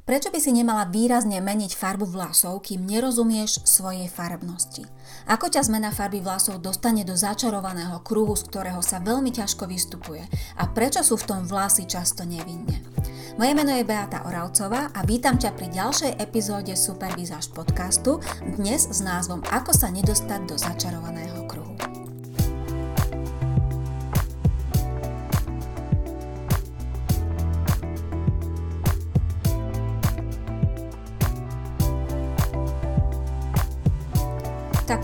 Prečo by si nemala výrazne meniť farbu vlasov, kým nerozumieš svojej farebnosti? Ako ťa zmena farby vlasov dostane do začarovaného kruhu, z ktorého sa veľmi ťažko vystupuje? A prečo sú v tom vlasy často nevinne? Moje meno je Beata Oravcová a vítam ťa pri ďalšej epizóde Supervizáž podcastu, dnes s názvom Ako sa nedostať do začarovaného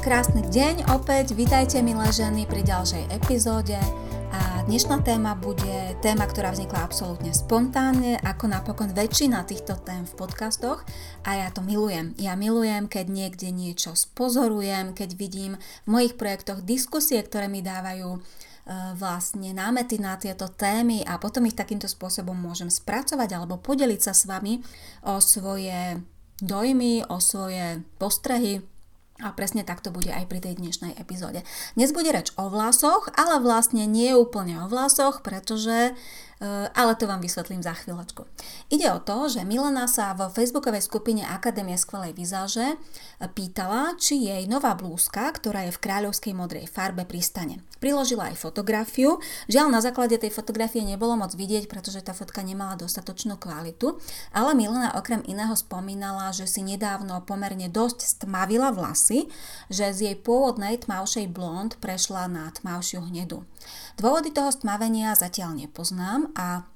krásny deň opäť, vítajte milé ženy pri ďalšej epizóde. A dnešná téma bude téma, ktorá vznikla absolútne spontánne, ako napokon väčšina týchto tém v podcastoch. A ja to milujem. Ja milujem, keď niekde niečo spozorujem, keď vidím v mojich projektoch diskusie, ktoré mi dávajú e, vlastne námety na tieto témy a potom ich takýmto spôsobom môžem spracovať alebo podeliť sa s vami o svoje dojmy, o svoje postrehy, a presne tak to bude aj pri tej dnešnej epizóde. Dnes bude reč o vlasoch, ale vlastne nie úplne o vlasoch, pretože ale to vám vysvetlím za chvíľočku. Ide o to, že Milena sa v facebookovej skupine Akadémie skvelej vizáže pýtala, či jej nová blúzka, ktorá je v kráľovskej modrej farbe, pristane. Priložila aj fotografiu, žiaľ na základe tej fotografie nebolo moc vidieť, pretože tá fotka nemala dostatočnú kvalitu, ale Milena okrem iného spomínala, že si nedávno pomerne dosť stmavila vlasy, že z jej pôvodnej tmavšej blond prešla na tmavšiu hnedu. Dôvody toho stmavenia zatiaľ nepoznám a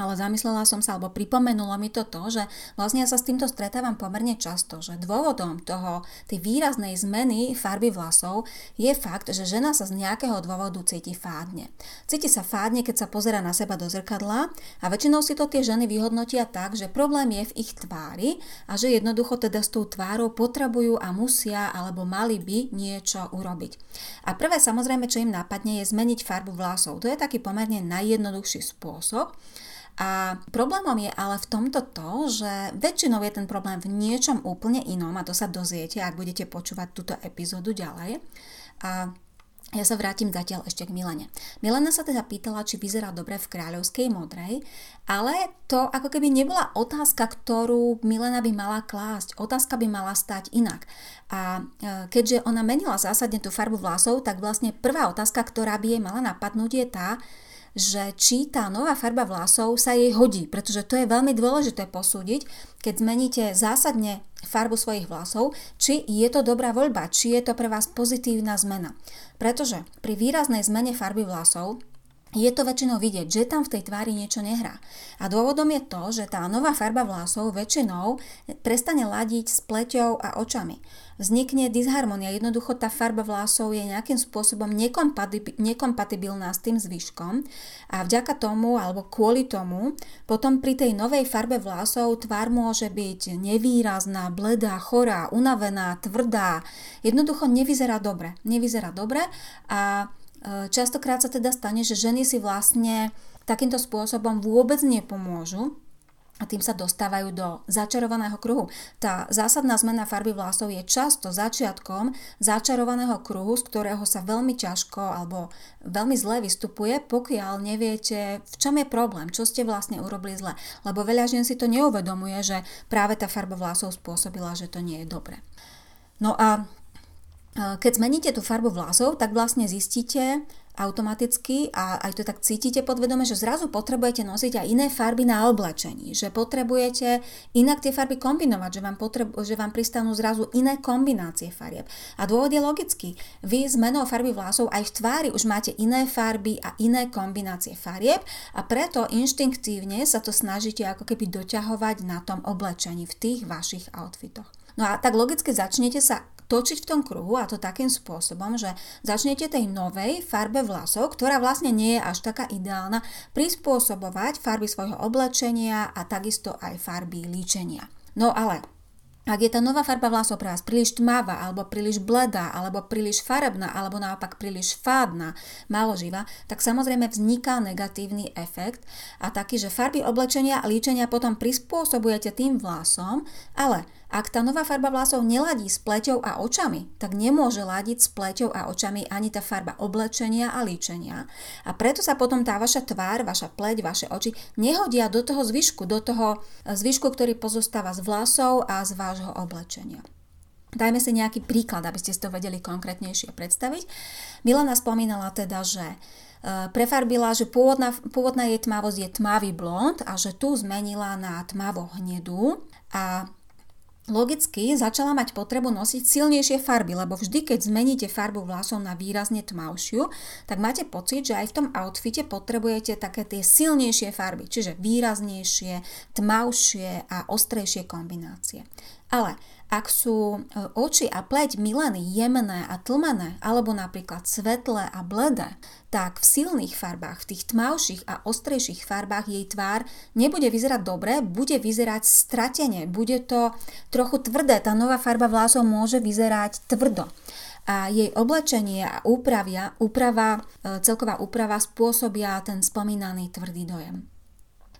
ale zamyslela som sa, alebo pripomenulo mi to to, že vlastne ja sa s týmto stretávam pomerne často, že dôvodom toho, tej výraznej zmeny farby vlasov je fakt, že žena sa z nejakého dôvodu cíti fádne. Cíti sa fádne, keď sa pozera na seba do zrkadla a väčšinou si to tie ženy vyhodnotia tak, že problém je v ich tvári a že jednoducho teda s tou tvárou potrebujú a musia alebo mali by niečo urobiť. A prvé samozrejme, čo im napadne, je zmeniť farbu vlasov. To je taký pomerne najjednoduchší spôsob, a problémom je ale v tomto to, že väčšinou je ten problém v niečom úplne inom a to sa dozviete, ak budete počúvať túto epizódu ďalej. A ja sa vrátim zatiaľ ešte k Milene. Milena sa teda pýtala, či vyzerá dobre v kráľovskej modrej, ale to ako keby nebola otázka, ktorú Milena by mala klásť. Otázka by mala stať inak. A e, keďže ona menila zásadne tú farbu vlasov, tak vlastne prvá otázka, ktorá by jej mala napadnúť je tá, že či tá nová farba vlasov sa jej hodí, pretože to je veľmi dôležité posúdiť, keď zmeníte zásadne farbu svojich vlasov, či je to dobrá voľba, či je to pre vás pozitívna zmena. Pretože pri výraznej zmene farby vlasov je to väčšinou vidieť, že tam v tej tvári niečo nehrá. A dôvodom je to, že tá nová farba vlasov väčšinou prestane ladiť s pleťou a očami. Vznikne disharmonia, jednoducho tá farba vlasov je nejakým spôsobom nekompatibilná s tým zvyškom a vďaka tomu alebo kvôli tomu potom pri tej novej farbe vlasov tvár môže byť nevýrazná, bledá, chorá, unavená, tvrdá. Jednoducho nevyzerá dobre. Nevyzerá dobre a častokrát sa teda stane, že ženy si vlastne takýmto spôsobom vôbec nepomôžu a tým sa dostávajú do začarovaného kruhu. Tá zásadná zmena farby vlasov je často začiatkom začarovaného kruhu, z ktorého sa veľmi ťažko alebo veľmi zle vystupuje, pokiaľ neviete, v čom je problém, čo ste vlastne urobili zle. Lebo veľa žien si to neuvedomuje, že práve tá farba vlasov spôsobila, že to nie je dobre. No a keď zmeníte tú farbu vlasov, tak vlastne zistíte automaticky a aj to tak cítite podvedome, že zrazu potrebujete nosiť aj iné farby na oblečení, že potrebujete inak tie farby kombinovať, že vám, potrebu- že vám pristanú zrazu iné kombinácie farieb. A dôvod je logický. Vy zmenou farby vlasov aj v tvári už máte iné farby a iné kombinácie farieb a preto inštinktívne sa to snažíte ako keby doťahovať na tom oblečení v tých vašich outfitoch. No a tak logicky začnete sa točiť v tom kruhu a to takým spôsobom, že začnete tej novej farbe vlasov, ktorá vlastne nie je až taká ideálna, prispôsobovať farby svojho oblečenia a takisto aj farby líčenia. No ale ak je tá nová farba vlasov pre vás príliš tmavá, alebo príliš bledá, alebo príliš farebná, alebo naopak príliš fádna, málo živá, tak samozrejme vzniká negatívny efekt a taký, že farby oblečenia a líčenia potom prispôsobujete tým vlasom, ale Ak tá nová farba vlasov neladí s pleťou a očami, tak nemôže ladiť s pleťou a očami ani tá farba oblečenia a líčenia. A preto sa potom tá vaša tvár, vaša pleť, vaše oči nehodia do toho zvyšku, do toho zvyšku, ktorý pozostáva z vlasov a z vášho oblečenia. Dajme si nejaký príklad, aby ste si to vedeli konkrétnejšie predstaviť. Milana spomínala teda, že e, prefarbila, že pôvodná, pôvodná jej tmavosť je tmavý blond a že tu zmenila na tmavo hnedú a Logicky začala mať potrebu nosiť silnejšie farby, lebo vždy, keď zmeníte farbu vlasov na výrazne tmavšiu, tak máte pocit, že aj v tom outfite potrebujete také tie silnejšie farby, čiže výraznejšie, tmavšie a ostrejšie kombinácie. Ale ak sú e, oči a pleť Mileny jemné a tlmené, alebo napríklad svetlé a bledé, tak v silných farbách, v tých tmavších a ostrejších farbách jej tvár nebude vyzerať dobre, bude vyzerať stratene, bude to trochu tvrdé, tá nová farba vlásov môže vyzerať tvrdo a jej oblečenie a úpravia, úprava, e, celková úprava spôsobia ten spomínaný tvrdý dojem.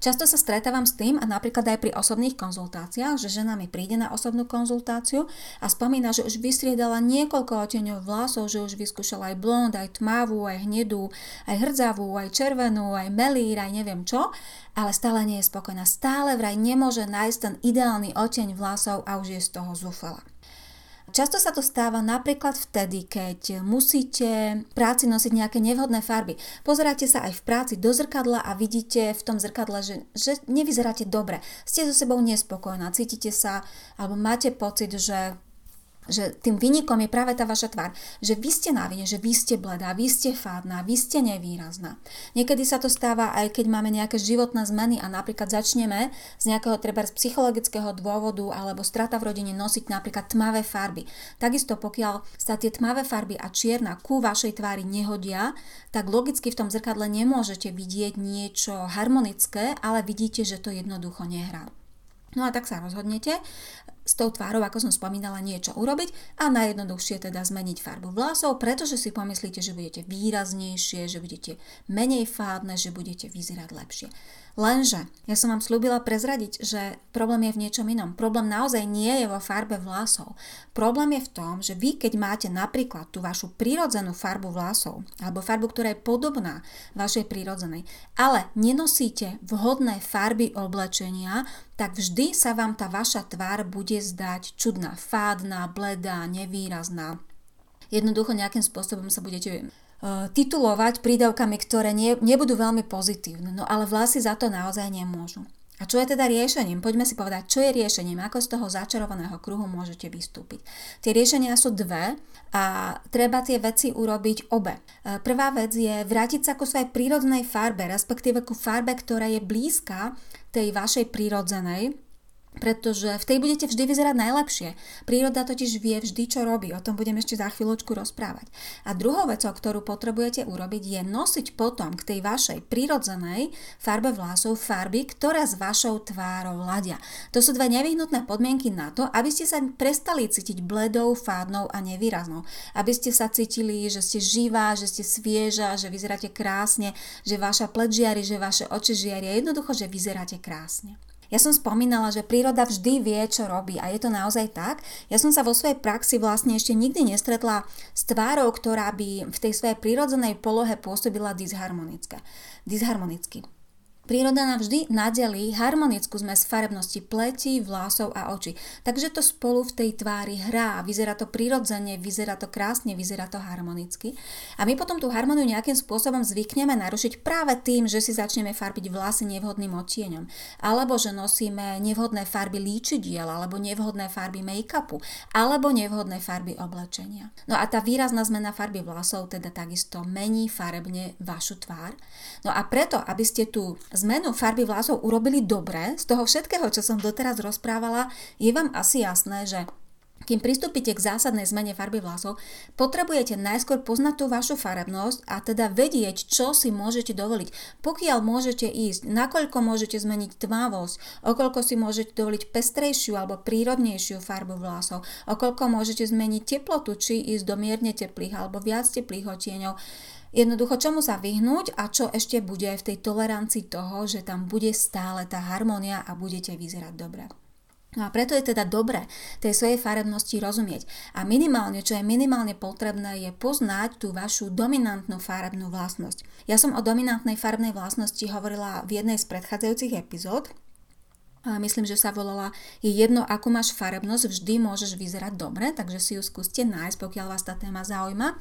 Často sa stretávam s tým a napríklad aj pri osobných konzultáciách, že žena mi príde na osobnú konzultáciu a spomína, že už vystriedala niekoľko oteňov vlasov, že už vyskúšala aj blond, aj tmavú, aj hnedú, aj hrdzavú, aj červenú, aj melír, aj neviem čo, ale stále nie je spokojná. Stále vraj nemôže nájsť ten ideálny oteň vlasov a už je z toho zúfala. Často sa to stáva napríklad vtedy, keď musíte v práci nosiť nejaké nevhodné farby. Pozeráte sa aj v práci do zrkadla a vidíte v tom zrkadle, že, že nevyzeráte dobre. Ste so sebou nespokojná, cítite sa alebo máte pocit, že že tým vynikom je práve tá vaša tvár, že vy ste na vine, že vy ste bledá, vy ste fádna, vy ste nevýrazná. Niekedy sa to stáva aj keď máme nejaké životné zmeny a napríklad začneme z nejakého treba z psychologického dôvodu alebo strata v rodine nosiť napríklad tmavé farby. Takisto pokiaľ sa tie tmavé farby a čierna ku vašej tvári nehodia, tak logicky v tom zrkadle nemôžete vidieť niečo harmonické, ale vidíte, že to jednoducho nehrá. No a tak sa rozhodnete s tou tvárou, ako som spomínala, niečo urobiť a najjednoduchšie teda zmeniť farbu vlasov, pretože si pomyslíte, že budete výraznejšie, že budete menej fádne, že budete vyzerať lepšie. Lenže ja som vám slúbila prezradiť, že problém je v niečom inom. Problém naozaj nie je vo farbe vlasov. Problém je v tom, že vy keď máte napríklad tú vašu prírodzenú farbu vlasov alebo farbu, ktorá je podobná vašej prírodzenej, ale nenosíte vhodné farby oblečenia, tak vždy sa vám tá vaša tvár bude zdať čudná, fádna, bledá, nevýrazná. Jednoducho nejakým spôsobom sa budete Eh, titulovať prídavkami, ktoré nie, nebudú veľmi pozitívne, no ale vlasy za to naozaj nemôžu. A čo je teda riešením? Poďme si povedať, čo je riešením, ako z toho začarovaného kruhu môžete vystúpiť. Tie riešenia sú dve a treba tie veci urobiť obe. Eh, prvá vec je vrátiť sa ku svojej prírodnej farbe, respektíve ku farbe, ktorá je blízka tej vašej prírodzenej, pretože v tej budete vždy vyzerať najlepšie. Príroda totiž vie vždy, čo robí. O tom budem ešte za chvíľočku rozprávať. A druhou vecou, ktorú potrebujete urobiť, je nosiť potom k tej vašej prírodzenej farbe vlasov farby, ktoré s vašou tvárou ladia. To sú dve nevyhnutné podmienky na to, aby ste sa prestali cítiť bledou, fádnou a nevýraznou. Aby ste sa cítili, že ste živá, že ste svieža, že vyzeráte krásne, že vaša pleť žiari, že vaše oči žiaria. Jednoducho, že vyzeráte krásne. Ja som spomínala, že príroda vždy vie, čo robí a je to naozaj tak. Ja som sa vo svojej praxi vlastne ešte nikdy nestretla s tvárou, ktorá by v tej svojej prírodzenej polohe pôsobila disharmonicky. Príroda nám vždy nadelí harmonickú zmes farebnosti pleti, vlásov a očí. Takže to spolu v tej tvári hrá. Vyzerá to prirodzene, vyzerá to krásne, vyzerá to harmonicky. A my potom tú harmoniu nejakým spôsobom zvykneme narušiť práve tým, že si začneme farbiť vlasy nevhodným odtieňom. Alebo že nosíme nevhodné farby líčidiel, alebo nevhodné farby make-upu, alebo nevhodné farby oblečenia. No a tá výrazná zmena farby vlasov teda takisto mení farebne vašu tvár. No a preto, aby ste tú zmenu farby vlasov urobili dobre, z toho všetkého, čo som doteraz rozprávala, je vám asi jasné, že kým pristúpite k zásadnej zmene farby vlasov, potrebujete najskôr poznať tú vašu farebnosť a teda vedieť, čo si môžete dovoliť. Pokiaľ môžete ísť, nakoľko môžete zmeniť tmavosť, okoľko si môžete dovoliť pestrejšiu alebo prírodnejšiu farbu vlasov, okoľko môžete zmeniť teplotu, či ísť do mierne teplých alebo viac teplých odtieňov. Jednoducho, čomu sa vyhnúť a čo ešte bude v tej tolerancii toho, že tam bude stále tá harmónia a budete vyzerať dobre. No a preto je teda dobré tej svojej farebnosti rozumieť. A minimálne, čo je minimálne potrebné, je poznať tú vašu dominantnú farebnú vlastnosť. Ja som o dominantnej farebnej vlastnosti hovorila v jednej z predchádzajúcich epizód, myslím, že sa volala Je jedno, akú máš farebnosť, vždy môžeš vyzerať dobre, takže si ju skúste nájsť, pokiaľ vás tá téma zaujíma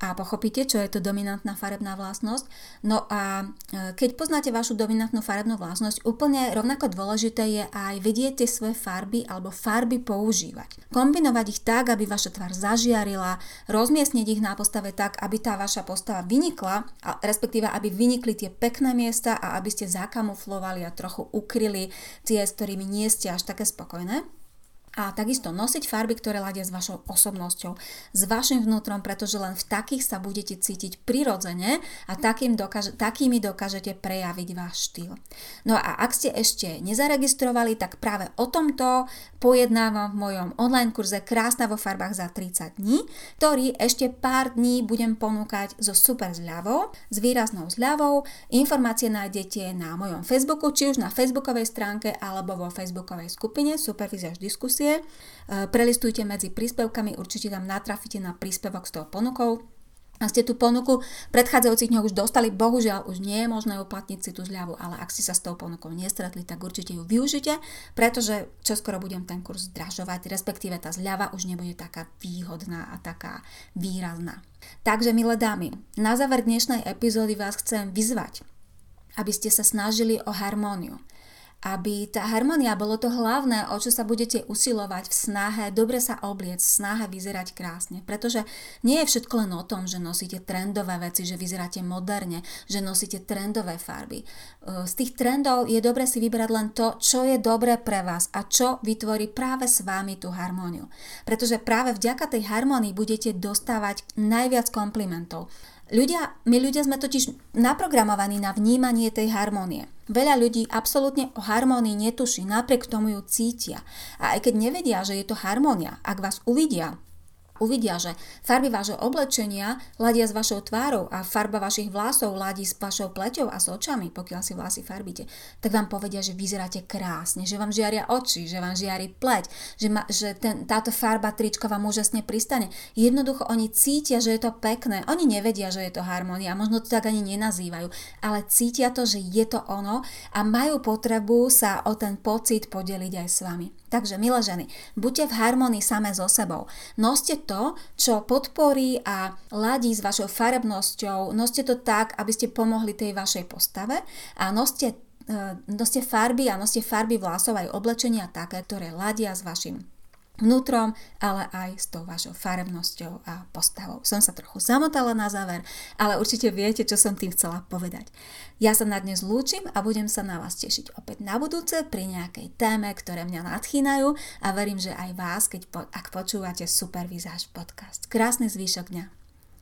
a pochopíte, čo je to dominantná farebná vlastnosť. No a e, keď poznáte vašu dominantnú farebnú vlastnosť, úplne rovnako dôležité je aj vedieť tie svoje farby alebo farby používať. Kombinovať ich tak, aby vaša tvár zažiarila, rozmiestniť ich na postave tak, aby tá vaša postava vynikla, respektíve aby vynikli tie pekné miesta a aby ste zakamuflovali a trochu ukryli tie, s ktorými nie ste až také spokojné. A takisto nosiť farby, ktoré ladia s vašou osobnosťou, s vašim vnútrom, pretože len v takých sa budete cítiť prirodzene a takým dokáže, takými dokážete prejaviť váš štýl. No a ak ste ešte nezaregistrovali, tak práve o tomto pojednávam v mojom online kurze Krásna vo farbách za 30 dní, ktorý ešte pár dní budem ponúkať so super zľavou, s výraznou zľavou. Informácie nájdete na mojom Facebooku, či už na facebookovej stránke alebo vo facebookovej skupine Superviziaž diskusie diskusie. E, prelistujte medzi príspevkami, určite tam natrafíte na príspevok s tou ponukou. A ste tú ponuku predchádzajúcich dňoch už dostali, bohužiaľ už nie je možné uplatniť si tú zľavu, ale ak ste sa s tou ponukou nestretli, tak určite ju využite, pretože čoskoro budem ten kurz zdražovať, respektíve tá zľava už nebude taká výhodná a taká výrazná. Takže, milé dámy, na záver dnešnej epizódy vás chcem vyzvať, aby ste sa snažili o harmóniu aby tá harmonia bolo to hlavné, o čo sa budete usilovať v snahe dobre sa obliec, v snahe vyzerať krásne. Pretože nie je všetko len o tom, že nosíte trendové veci, že vyzeráte moderne, že nosíte trendové farby. Z tých trendov je dobre si vybrať len to, čo je dobré pre vás a čo vytvorí práve s vami tú harmóniu. Pretože práve vďaka tej harmonii budete dostávať najviac komplimentov. Ľudia, my ľudia sme totiž naprogramovaní na vnímanie tej harmónie. Veľa ľudí absolútne o harmónii netuší, napriek tomu ju cítia. A aj keď nevedia, že je to harmónia, ak vás uvidia uvidia, že farby vášho oblečenia ladia s vašou tvárou a farba vašich vlasov ladí s vašou pleťou a s očami, pokiaľ si vlasy farbíte, tak vám povedia, že vyzeráte krásne, že vám žiaria oči, že vám žiari pleť, že, ma, že ten, táto farba trička vám úžasne pristane. Jednoducho oni cítia, že je to pekné. Oni nevedia, že je to harmónia, možno to tak ani nenazývajú, ale cítia to, že je to ono a majú potrebu sa o ten pocit podeliť aj s vami. Takže, milé ženy, buďte v harmonii samé so sebou. Noste to, čo podporí a ladí s vašou farebnosťou. Noste to tak, aby ste pomohli tej vašej postave a noste, uh, noste farby a noste farby vlasov aj oblečenia také, ktoré ladia s vašim vnútrom, ale aj s tou vašou farebnosťou a postavou. Som sa trochu zamotala na záver, ale určite viete, čo som tým chcela povedať. Ja sa na dnes lúčim a budem sa na vás tešiť opäť na budúce pri nejakej téme, ktoré mňa nadchýnajú a verím, že aj vás, keď po, ak počúvate Supervizáž podcast. Krásny zvyšok dňa.